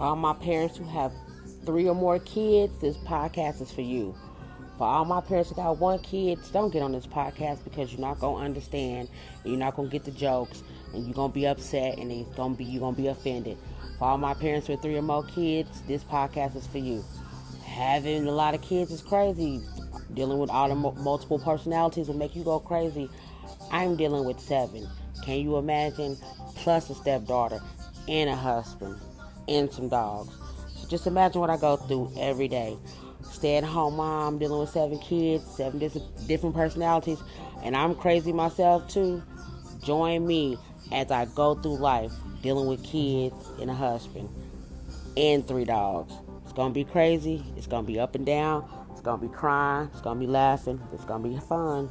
For all my parents who have three or more kids, this podcast is for you. For all my parents who got one kid, don't get on this podcast because you're not gonna understand and you're not gonna get the jokes and you're gonna be upset and it's gonna be you're gonna be offended. For all my parents with three or more kids, this podcast is for you. Having a lot of kids is crazy. Dealing with all the multiple personalities will make you go crazy. I'm dealing with seven. Can you imagine? Plus a stepdaughter and a husband and some dogs. So just imagine what I go through every day. Stay at home mom, dealing with seven kids, seven different personalities, and I'm crazy myself too. Join me as I go through life dealing with kids and a husband and three dogs. It's gonna be crazy, it's gonna be up and down, it's gonna be crying, it's gonna be laughing, it's gonna be fun.